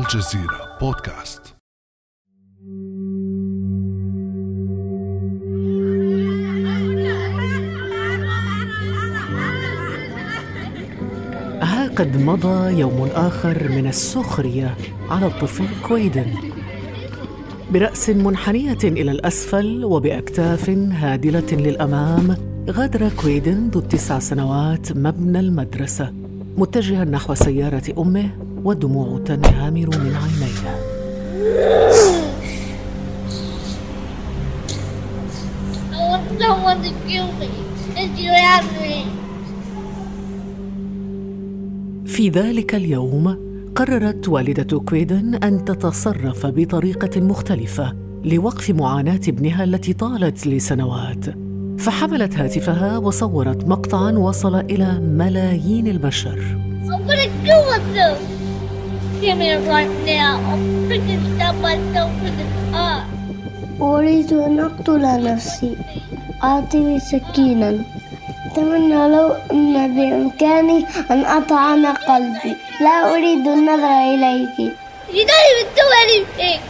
الجزيرة بودكاست. ها قد مضى يوم آخر من السخرية على الطفل كويدن برأس منحنية إلى الأسفل وبأكتاف هادلة للأمام غادر كويدن ذو التسع سنوات مبنى المدرسة متجها نحو سيارة أمه والدموع تنهمر من عينيه. في ذلك اليوم قررت والدة كويدن أن تتصرف بطريقة مختلفة لوقف معاناة ابنها التي طالت لسنوات. فحملت هاتفها وصورت مقطعا وصل إلى ملايين البشر. Give me it right now. I'll freaking stab myself in the car. أريد أن أقتل نفسي أعطني سكينا أتمنى لو أن بإمكاني أن أطعن قلبي لا أريد النظر إليك You don't even do anything.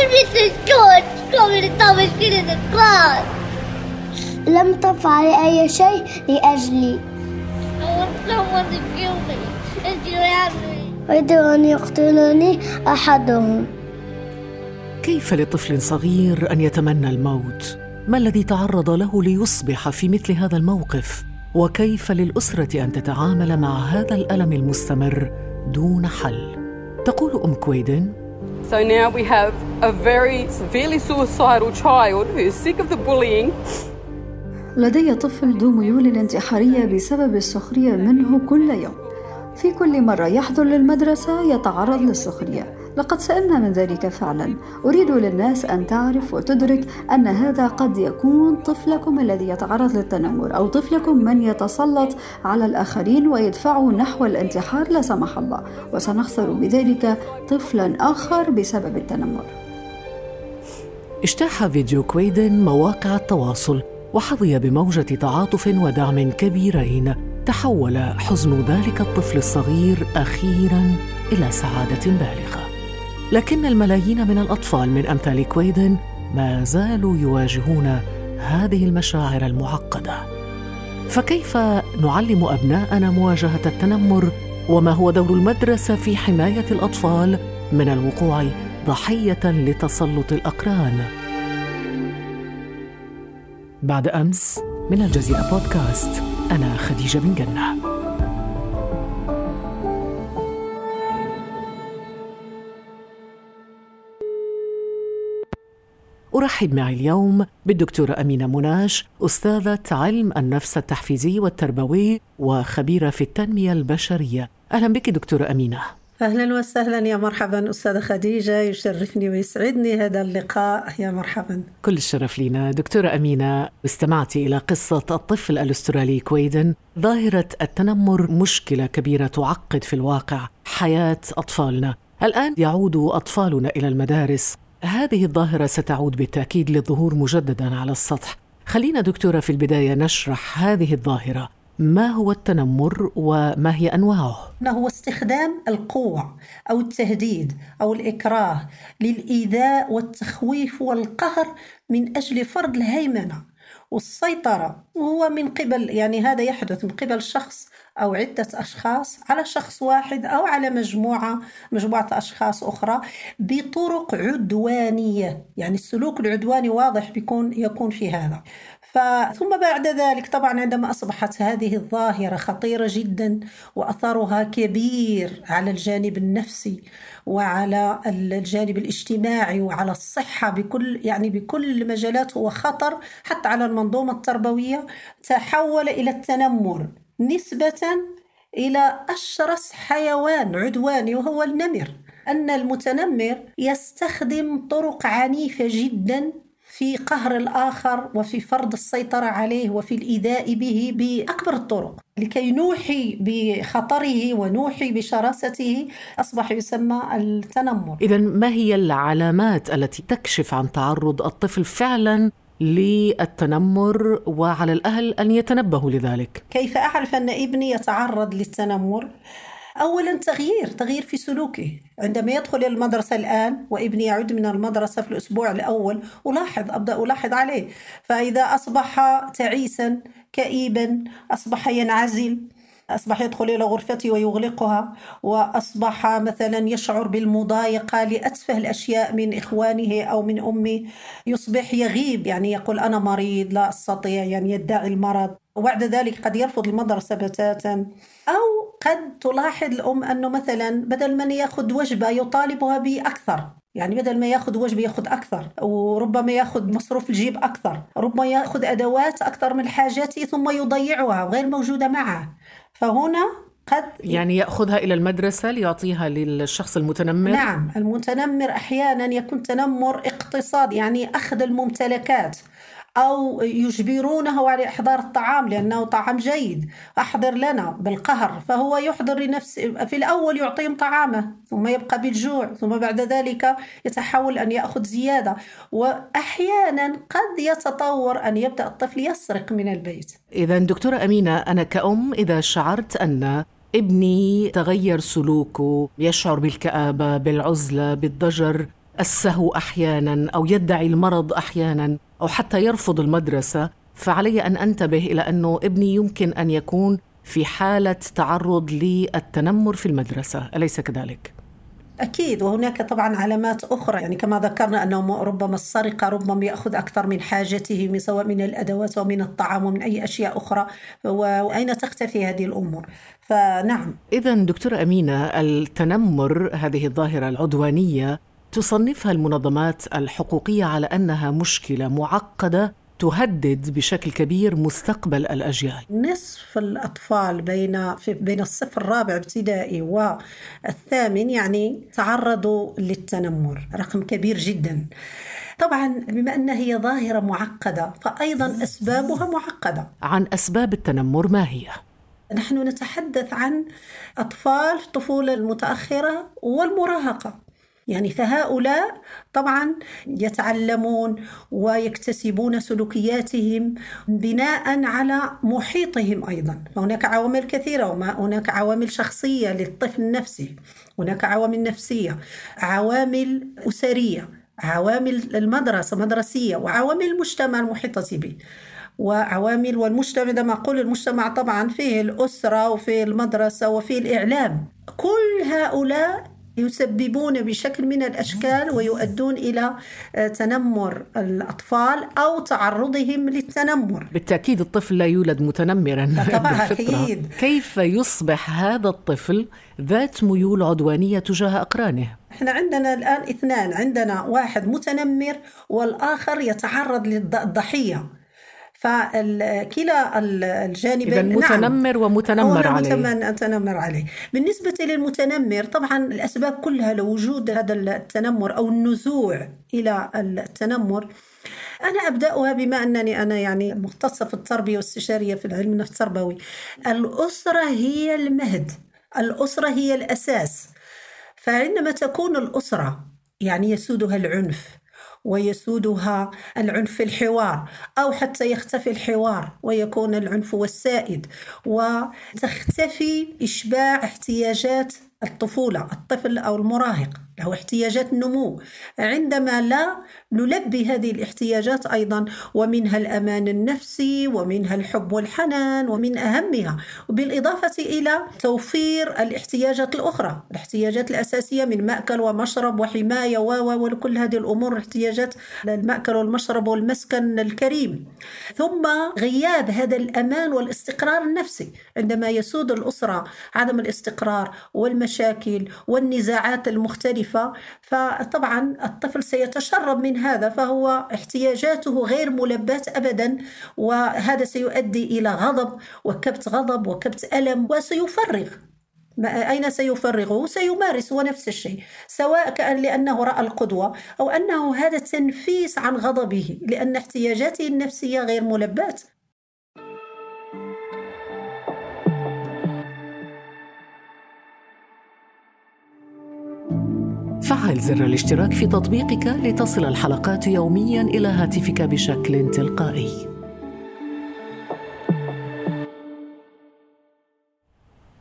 Everything's good. Call me the dumbest kid in the class. لم تفعل أي شيء لأجلي I want someone to kill me. And you have me. أريد أن يقتلني أحدهم كيف لطفل صغير أن يتمنى الموت؟ ما الذي تعرض له ليصبح في مثل هذا الموقف؟ وكيف للأسرة أن تتعامل مع هذا الألم المستمر دون حل؟ تقول أم كويدن So now we have a very severely suicidal child who is sick of the bullying لدي طفل ذو ميول انتحارية بسبب السخرية منه كل يوم في كل مرة يحضر للمدرسة يتعرض للسخرية. لقد سألنا من ذلك فعلا. أريد للناس أن تعرف وتدرك أن هذا قد يكون طفلكم الذي يتعرض للتنمر أو طفلكم من يتسلط على الآخرين ويدفعه نحو الانتحار لا سمح الله. وسنخسر بذلك طفلا آخر بسبب التنمر. اجتاح فيديو كويدن مواقع التواصل. وحظي بموجة تعاطف ودعم كبيرين. تحول حزن ذلك الطفل الصغير أخيرا إلى سعادة بالغة. لكن الملايين من الأطفال من أمثال كويدن ما زالوا يواجهون هذه المشاعر المعقدة. فكيف نعلم أبناءنا مواجهة التنمر؟ وما هو دور المدرسة في حماية الأطفال من الوقوع ضحية لتسلط الأقران؟ بعد أمس من الجزيرة بودكاست. أنا خديجة بن جنة. أرحب معي اليوم بالدكتورة أمينة مناش أستاذة علم النفس التحفيزي والتربوي وخبيرة في التنمية البشرية. أهلا بك دكتورة أمينة. أهلا وسهلا. يا مرحبا أستاذة خديجة يشرفني ويسعدني هذا اللقاء. يا مرحبا. كل الشرف لنا. دكتورة أمينة استمعتي إلى قصة الطفل الأسترالي كويدن ظاهرة التنمر مشكلة كبيرة تعقد في الواقع حياة أطفالنا. الآن يعود أطفالنا إلى المدارس. هذه الظاهرة ستعود بالتأكيد للظهور مجددا على السطح. خلينا دكتورة في البداية نشرح هذه الظاهرة. ما هو التنمر وما هي أنواعه؟ هو استخدام القوة أو التهديد أو الإكراه للإيذاء والتخويف والقهر من أجل فرض الهيمنة والسيطرة وهو من قبل يعني هذا يحدث من قبل شخص أو عدة أشخاص على شخص واحد أو على مجموعة مجموعة أشخاص أخرى بطرق عدوانية يعني السلوك العدواني واضح بيكون يكون في هذا ثم بعد ذلك طبعا عندما أصبحت هذه الظاهرة خطيرة جدا وأثرها كبير على الجانب النفسي وعلى الجانب الاجتماعي وعلى الصحة بكل يعني بكل المجالات هو خطر حتى على المنظومة التربوية تحول إلى التنمر نسبة إلى أشرس حيوان عدواني وهو النمر. أن المتنمر يستخدم طرق عنيفة جدا في قهر الآخر وفي فرض السيطرة عليه وفي الإيذاء به بأكبر الطرق. لكي نوحي بخطره ونوحي بشراسته أصبح يسمى التنمر. إذا ما هي العلامات التي تكشف عن تعرض الطفل فعلا للتنمر وعلى الأهل أن يتنبهوا لذلك؟ كيف أعرف أن ابني يتعرض للتنمر؟ أولا تغيير تغيير في سلوكه. عندما يدخل إلى المدرسة الآن وابني يعود من المدرسة في الأسبوع الأول ألاحظ أبدأ ألاحظ عليه. فإذا أصبح تعيسا كئيبا أصبح ينعزل. أصبح يدخل إلى غرفته ويغلقها وأصبح مثلا يشعر بالمضايقة لأتفه الأشياء من إخوانه أو من أمه. يصبح يغيب يعني يقول أنا مريض لا أستطيع يعني يدعي المرض. وبعد ذلك قد يرفض المدرسة بتاتا. أو قد تلاحظ الأم أنه مثلا بدل من يأخذ وجبة يطالبها بأكثر. يعني بدل ما يأخذ وجبة يأخذ أكثر وربما يأخذ مصروف الجيب أكثر ربما يأخذ أدوات أكثر من حاجته ثم يضيعها غير موجودة معه. فهنا قد يعني يأخذها إلى المدرسة ليعطيها للشخص المتنمر؟ نعم المتنمر أحيانا يكون تنمر اقتصادي يعني أخذ الممتلكات. أو يجبرونه على إحضار الطعام لأنه طعام جيد. أحضر لنا بالقهر. فهو يحضر لنفسه في الأول يعطيهم طعامه ثم يبقى بالجوع ثم بعد ذلك يتحول أن يأخذ زيادة. وأحيانا قد يتطور أن يبدأ الطفل يسرق من البيت. إذا دكتورة أمينة أنا كأم إذا شعرت أن ابني تغير سلوكه يشعر بالكآبة بالعزلة بالضجر السهو أحيانا أو يدعي المرض أحيانا أو حتى يرفض المدرسة فعلي أن أنتبه إلى أنه ابني يمكن أن يكون في حالة تعرض للتنمر في المدرسة أليس كذلك؟ أكيد وهناك طبعا علامات أخرى. يعني كما ذكرنا أنه ربما السرقة ربما يأخذ أكثر من حاجته من سواء من الأدوات ومن الطعام ومن أي أشياء أخرى. وأين تختفي هذه الأمور؟ فنعم. إذا دكتورة أمينة التنمر هذه الظاهرة العدوانية تصنفها المنظمات الحقوقية على أنها مشكلة معقدة تهدد بشكل كبير مستقبل الأجيال. نصف الأطفال بين في بين الصف الرابع ابتدائي والثامن يعني تعرضوا للتنمر، رقم كبير جدا. طبعا بما انها هي ظاهرة معقدة فايضا أسبابها معقدة. عن أسباب التنمر ما هي؟ نحن نتحدث عن أطفال الطفولة المتأخرة والمراهقة. يعني فهؤلاء طبعا يتعلمون ويكتسبون سلوكياتهم بناء على محيطهم أيضا. فهناك عوامل كثيرة وهناك عوامل شخصية للطفل نفسه هناك عوامل نفسية عوامل أسرية عوامل المدرسة مدرسية وعوامل المجتمع المحيطه به. وعوامل والمجتمع عندما أقول المجتمع طبعا فيه الأسرة وفيه المدرسة وفيه الإعلام. كل هؤلاء يسببون بشكل من الأشكال ويؤدون إلى آه، تنمر الأطفال أو تعرضهم للتنمر. بالتأكيد الطفل لا يولد متنمرا طبعا أكيد. كيف يصبح هذا الطفل ذات ميول عدوانية تجاه أقرانه؟ إحنا عندنا الآن اثنان، عندنا واحد متنمر والآخر يتعرض للضحيه. فكلا الجانبين إذا متنمر نعم ومتنمر عليه. متنمر عليه. بالنسبة للمتنمر طبعا الأسباب كلها لوجود هذا التنمر أو النزوع إلى التنمر. أنا أبدأها بما أنني أنا يعني مختصة في التربية واستشارية في العلم النفس التربوي. الأسرة هي المهد الأسرة هي الأساس. فعندما تكون الأسرة يعني يسودها العنف ويسودها العنف في الحوار أو حتى يختفي الحوار ويكون العنف هو السائد وتختفي إشباع احتياجات الطفولة الطفل أو المراهق له احتياجات النمو عندما لا نلبي هذه الاحتياجات أيضا ومنها الأمان النفسي ومنها الحب والحنان ومن أهمها. وبالإضافة إلى توفير الاحتياجات الأخرى الاحتياجات الأساسية من مأكل ومشرب وحماية و وكل هذه الأمور احتياجات المأكل والمشرب والمسكن الكريم. ثم غياب هذا الأمان والاستقرار النفسي. عندما يسود الأسرة عدم الاستقرار والمشاكل والنزاعات المختلفة فطبعا الطفل سيتشرب من هذا فهو احتياجاته غير ملباة أبدا وهذا سيؤدي إلى غضب وكبت غضب وكبت ألم وسيفرغ أين سيفرغه؟ سيمارس هو نفس الشيء سواء كأن لأنه رأى القدوة أو أنه هذا تنفيس عن غضبه لأن احتياجاته النفسية غير ملباة فعل زر الاشتراك في تطبيقك لتصل الحلقات يوميا إلى هاتفك بشكل تلقائي.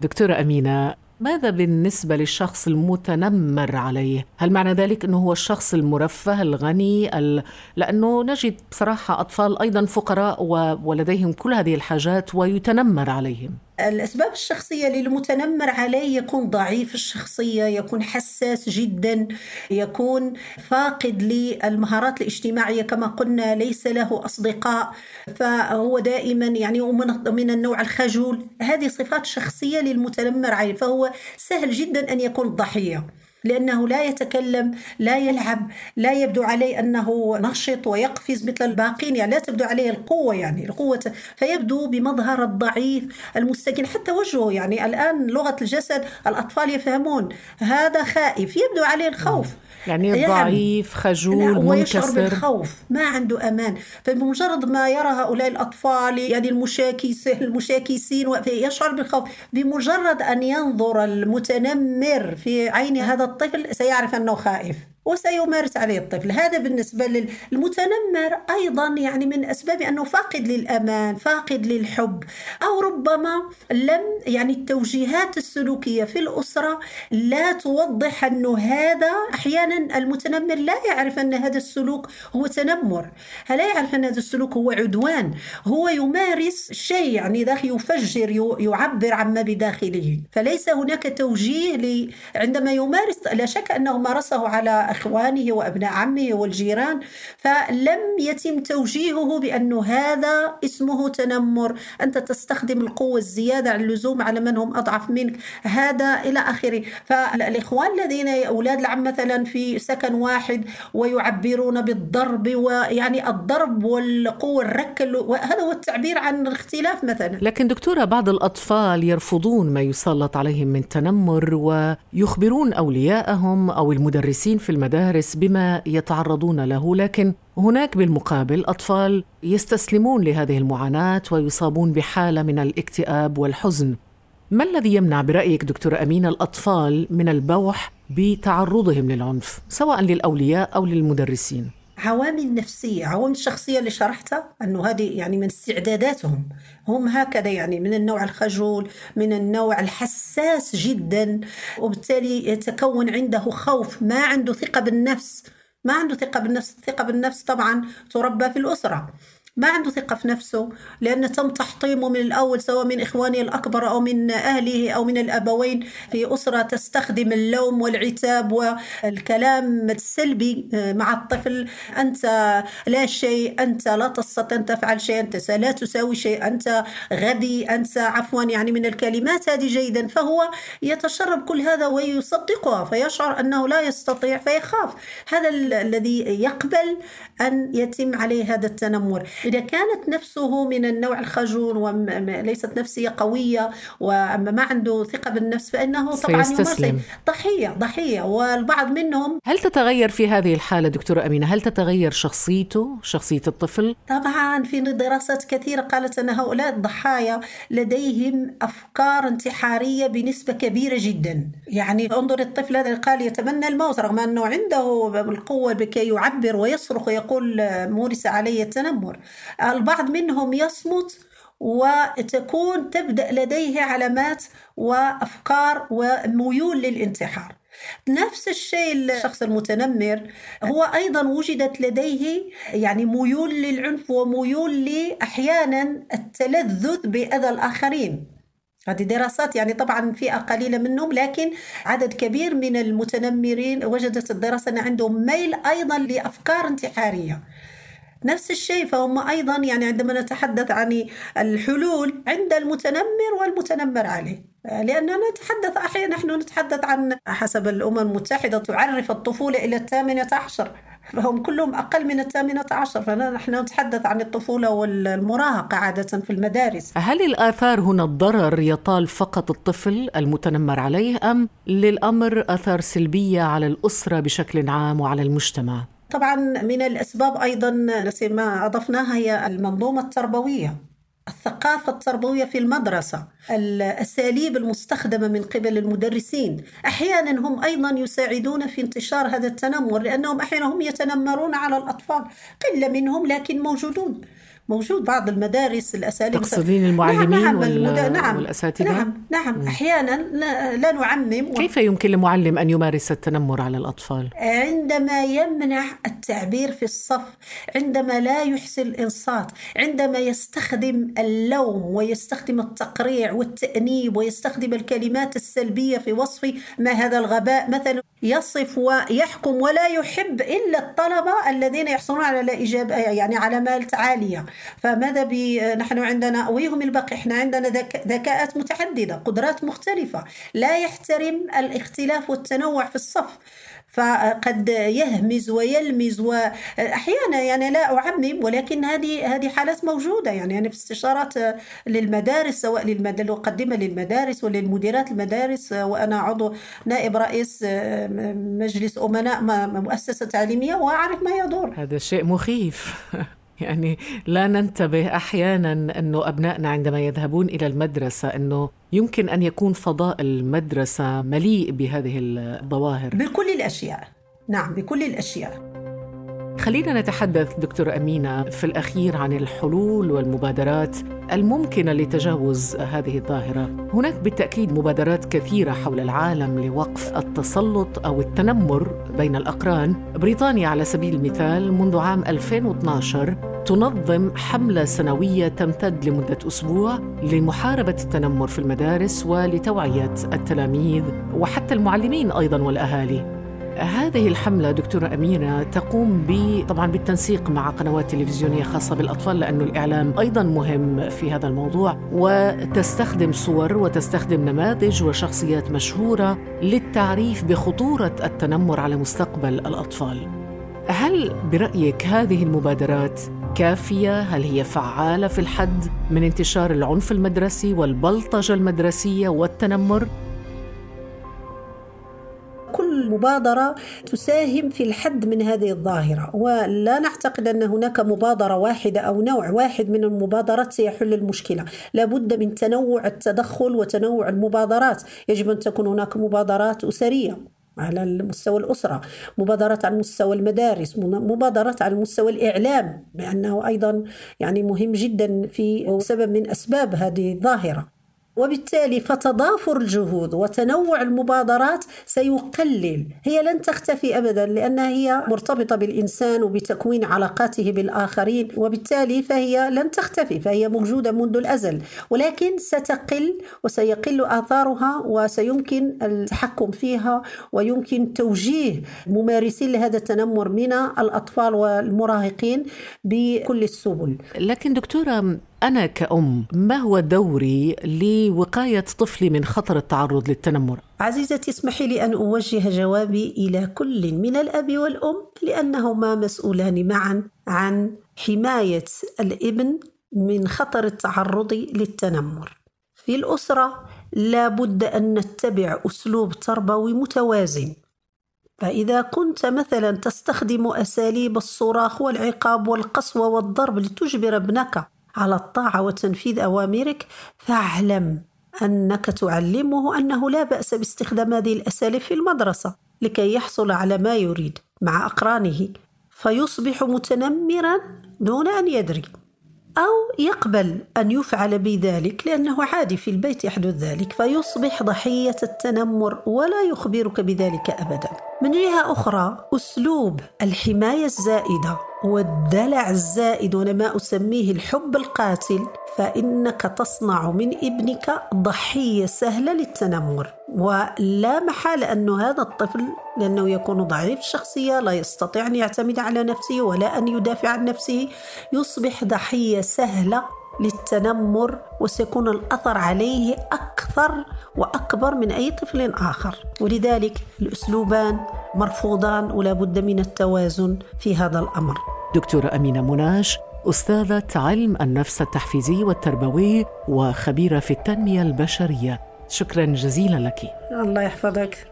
دكتورة أمينة ماذا بالنسبة للشخص المتنمر عليه؟ هل معنى ذلك أنه هو الشخص المرفه الغني؟ ال... لأنه نجد بصراحة أطفال أيضا فقراء و... ولديهم كل هذه الحاجات ويتنمر عليهم الأسباب الشخصية للمتنمر عليه يكون ضعيف الشخصية يكون حساس جدا يكون فاقد للمهارات الاجتماعية كما قلنا ليس له أصدقاء فهو دائما يعني من النوع الخجول. هذه صفات شخصية للمتنمر عليه فهو سهل جدا أن يكون ضحية. لأنه لا يتكلم لا يلعب لا يبدو عليه أنه نشط ويقفز مثل الباقين يعني لا تبدو عليه القوة يعني القوة فيبدو بمظهر الضعيف المستكين. حتى وجهه يعني الآن لغة الجسد الأطفال يفهمون هذا خائف يبدو عليه الخوف. يعني ضعيف خجول ويشعر بالخوف ما عنده أمان. فبمجرد ما يرى هؤلاء الأطفال يعني المشاكس المشاكسين يشعر بالخوف. بمجرد أن ينظر المتنمر في عين هذا الطفل سيعرف أنه خائف. وسيمارس عليه الطفل. هذا بالنسبة للمتنمر أيضا يعني من أسباب أنه فاقد للأمان فاقد للحب أو ربما لم يعني التوجيهات السلوكية في الأسرة لا توضح أنه هذا أحيانا المتنمر لا يعرف أن هذا السلوك هو تنمر. لا يعرف أن هذا السلوك هو عدوان. هو يمارس شيء يعني داخل يفجر يعبر عما بداخله. فليس هناك توجيه عندما يمارس لا شك أنه مارسه على إخوانه وأبناء عمه والجيران فلم يتم توجيهه بأنه هذا اسمه تنمر. أنت تستخدم القوة الزيادة عن اللزوم على من هم أضعف منك. هذا إلى آخره. فالإخوان الذين أولاد العم مثلا في سكن واحد ويعبرون بالضرب ويعني الضرب والقوة الرك هذا هو التعبير عن الاختلاف مثلا. لكن دكتورة بعض الأطفال يرفضون ما يسلط عليهم من تنمر ويخبرون أولياءهم أو المدرسين في المدارس بما يتعرضون له لكن هناك بالمقابل أطفال يستسلمون لهذه المعاناة ويصابون بحالة من الاكتئاب والحزن. ما الذي يمنع برأيك دكتوره امينه الأطفال من البوح بتعرضهم للعنف سواء للأولياء أو للمدرسين؟ عوامل نفسية عوامل شخصية اللي شرحتها أنه هذه يعني من استعداداتهم. هم هكذا يعني من النوع الخجول من النوع الحساس جدا وبالتالي يتكون عنده خوف ما عنده ثقة بالنفس. ما عنده ثقة بالنفس الثقة بالنفس طبعا تربى في الأسرة. ما عنده ثقة في نفسه لأن تم تحطيمه من الأول سواء من إخوانه الأكبر أو من أهله أو من الأبوين في أسرة تستخدم اللوم والعتاب والكلام السلبي آه، مع الطفل. أنت لا شيء أنت لا تستطيع أن تفعل شيء أنت لا تساوي شيء أنت غبي أنت عفوا. يعني من الكلمات هذه جيدا فهو يتشرب كل هذا ويصدقها فيشعر أنه لا يستطيع فيخاف. هذا الذي يقبل أن يتم عليه هذا التنمر. إذا كانت نفسه من النوع الخجول وليست نفسية قوية وأما ما عنده ثقة بالنفس فإنه طبعا سيستسلم. ضحية ضحية والبعض منهم هل تتغير في هذه الحالة دكتورة أمينة هل تتغير شخصيته شخصية الطفل؟ طبعا في دراسات كثيرة قالت أن هؤلاء الضحايا لديهم أفكار انتحارية بنسبة كبيرة جدا يعني انظر الطفل هذا قال يتمنى الموت رغم أنه عنده القوة بكي يعبر ويصرخ ويقول مورس علي التنمر البعض منهم يصمت وتكون تبدأ لديه علامات وأفكار وميول للانتحار. نفس الشيء الشخص المتنمر هو أيضا وجدت لديه يعني ميول للعنف وميول لاحيانا التلذذ بأذى الآخرين. هذه دراسات يعني طبعا فئة قليلة منهم لكن عدد كبير من المتنمرين وجدت الدراسة أن عندهم ميل أيضا لأفكار انتحارية. نفس الشيء فهم أيضا يعني عندما نتحدث عن الحلول عند المتنمر والمتنمر عليه. لأننا نتحدث أحيانا نحن نتحدث عن حسب الأمم المتحدة تعرف الطفولة إلى الثامنة عشر. فهم كلهم أقل من الثامنة عشر. فنحن نتحدث عن الطفولة والمراهقة عادة في المدارس. هل الآثار هنا الضرر يطال فقط الطفل المتنمر عليه أم للأمر آثار سلبية على الأسرة بشكل عام وعلى المجتمع؟ طبعا من الأسباب أيضا ما أضفناها هي المنظومة التربوية الثقافة التربوية في المدرسة الأساليب المستخدمة من قبل المدرسين. أحيانا هم أيضا يساعدون في انتشار هذا التنمر لأنهم أحيانا هم يتنمرون على الأطفال قلة منهم لكن موجودون. موجود بعض المدارس الأساليب تقصدين المعلمين نعم نعم, وال- نعم. والأساتذة؟ نعم نعم. أحيانا لا, لا نعمم و- كيف يمكن لمعلم أن يمارس التنمر على الأطفال؟ عندما يمنع التعبير في الصف عندما لا يحسن الإنصات عندما يستخدم اللوم ويستخدم التقريع والتأنيب ويستخدم الكلمات السلبية في وصف ما هذا الغباء مثلا يصف ويحكم ولا يحب إلا الطلبة الذين يحصلون على اجابه يعني علامات عالية. فماذا ب نحن عندنا ويهم الباقي؟ إحنا عندنا ذك- ذكاءات متعددة قدرات مختلفة. لا يحترم الاختلاف والتنوع في الصف. فقد يهمز ويلمز واحيانا يعني لا أعمم ولكن هذه هذه حالات موجودة. يعني أنا في استشارات للمدارس سواء للمد- المقدمه للمدارس وللمديرات المدارس وأنا عضو نائب رئيس مجلس أمناء مؤسسة تعليمية وأعرف ما يدور. هذا شيء مخيف. يعني لا ننتبه أحيانا أنه أبنائنا عندما يذهبون إلى المدرسة أنه يمكن أن يكون فضاء المدرسة مليء بهذه الظواهر. بكل الأشياء. نعم بكل الأشياء. خلينا نتحدث دكتور أمينة في الأخير عن الحلول والمبادرات الممكنة لتجاوز هذه الظاهرة. هناك بالتأكيد مبادرات كثيرة حول العالم لوقف التسلط أو التنمر بين الأقران. بريطانيا على سبيل المثال منذ عام 2012 تنظم حملة سنوية تمتد لمدة أسبوع لمحاربة التنمر في المدارس ولتوعية التلاميذ وحتى المعلمين أيضا والأهالي. هذه الحملة دكتورة أمينة تقوم ب طبعا بالتنسيق مع قنوات تلفزيونية خاصة بالأطفال لأنه الإعلام أيضا مهم في هذا الموضوع وتستخدم صور وتستخدم نماذج وشخصيات مشهورة للتعريف بخطورة التنمر على مستقبل الأطفال. هل برأيك هذه المبادرات كافية؟ هل هي فعالة في الحد من انتشار العنف المدرسي والبلطجة المدرسية والتنمر؟ كل مبادرة تساهم في الحد من هذه الظاهرة ولا نعتقد أن هناك مبادرة واحدة أو نوع واحد من المبادرات سيحل المشكلة. لابد من تنوع التدخل وتنوع المبادرات. يجب أن تكون هناك مبادرات أسرية على مستوى الأسرة مبادرات على مستوى المدارس مبادرات على مستوى الإعلام لأنه أيضا يعني مهم جدا في سبب من أسباب هذه الظاهرة. وبالتالي فتضافر الجهود وتنوع المبادرات سيقلل. هي لن تختفي ابدا لانها هي مرتبطة بالإنسان وبتكوين علاقاته بالآخرين وبالتالي فهي لن تختفي فهي موجودة منذ الأزل. ولكن ستقل وسيقل آثارها وسيمكن التحكم فيها ويمكن توجيه ممارسين لهذا التنمر من الأطفال والمراهقين بكل السبل. لكن دكتورة أنا كأم ما هو دوري لوقاية طفلي من خطر التعرض للتنمر؟ عزيزتي اسمحي لي أن أوجه جوابي إلى كل من الأب والأم لأنهما مسؤولان معا عن حماية الابن من خطر التعرض للتنمر في الأسرة لا بد أن نتبع أسلوب تربوي متوازن فإذا كنت مثلا تستخدم أساليب الصراخ والعقاب والقسوة والضرب لتجبر ابنك على الطاعة وتنفيذ أوامرك فاعلم أنك تعلمه أنه لا بأس باستخدام هذه الأساليب في المدرسة لكي يحصل على ما يريد مع أقرانه فيصبح متنمرا دون أن يدري أو يقبل أن يفعل بذلك لأنه عادي في البيت يحدث ذلك فيصبح ضحية التنمر ولا يخبرك بذلك أبدا. من جهة أخرى أسلوب الحماية الزائدة. والدلع الزائد وأنا ما أسميه الحب القاتل فإنك تصنع من ابنك ضحية سهلة للتنمر. ولا محالة أن هذا الطفل لأنه يكون ضعيف الشخصيه لا يستطيع أن يعتمد على نفسه ولا أن يدافع عن نفسه يصبح ضحية سهلة للتنمر وسيكون الأثر عليه أكثر وأكبر من أي طفل آخر. ولذلك الأسلوبان مرفوضان ولا بد من التوازن في هذا الأمر. دكتورة أمينة مناش أستاذة علم النفس التحفيزي والتربوي وخبيرة في التنمية البشرية. شكرا جزيلا لك. الله يحفظك.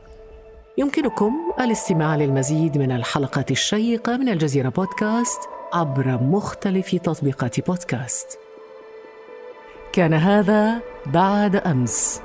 يمكنكم الاستماع للمزيد من الحلقات الشيقة من الجزيرة بودكاست عبر مختلف تطبيقات بودكاست. كان هذا بعد أمس.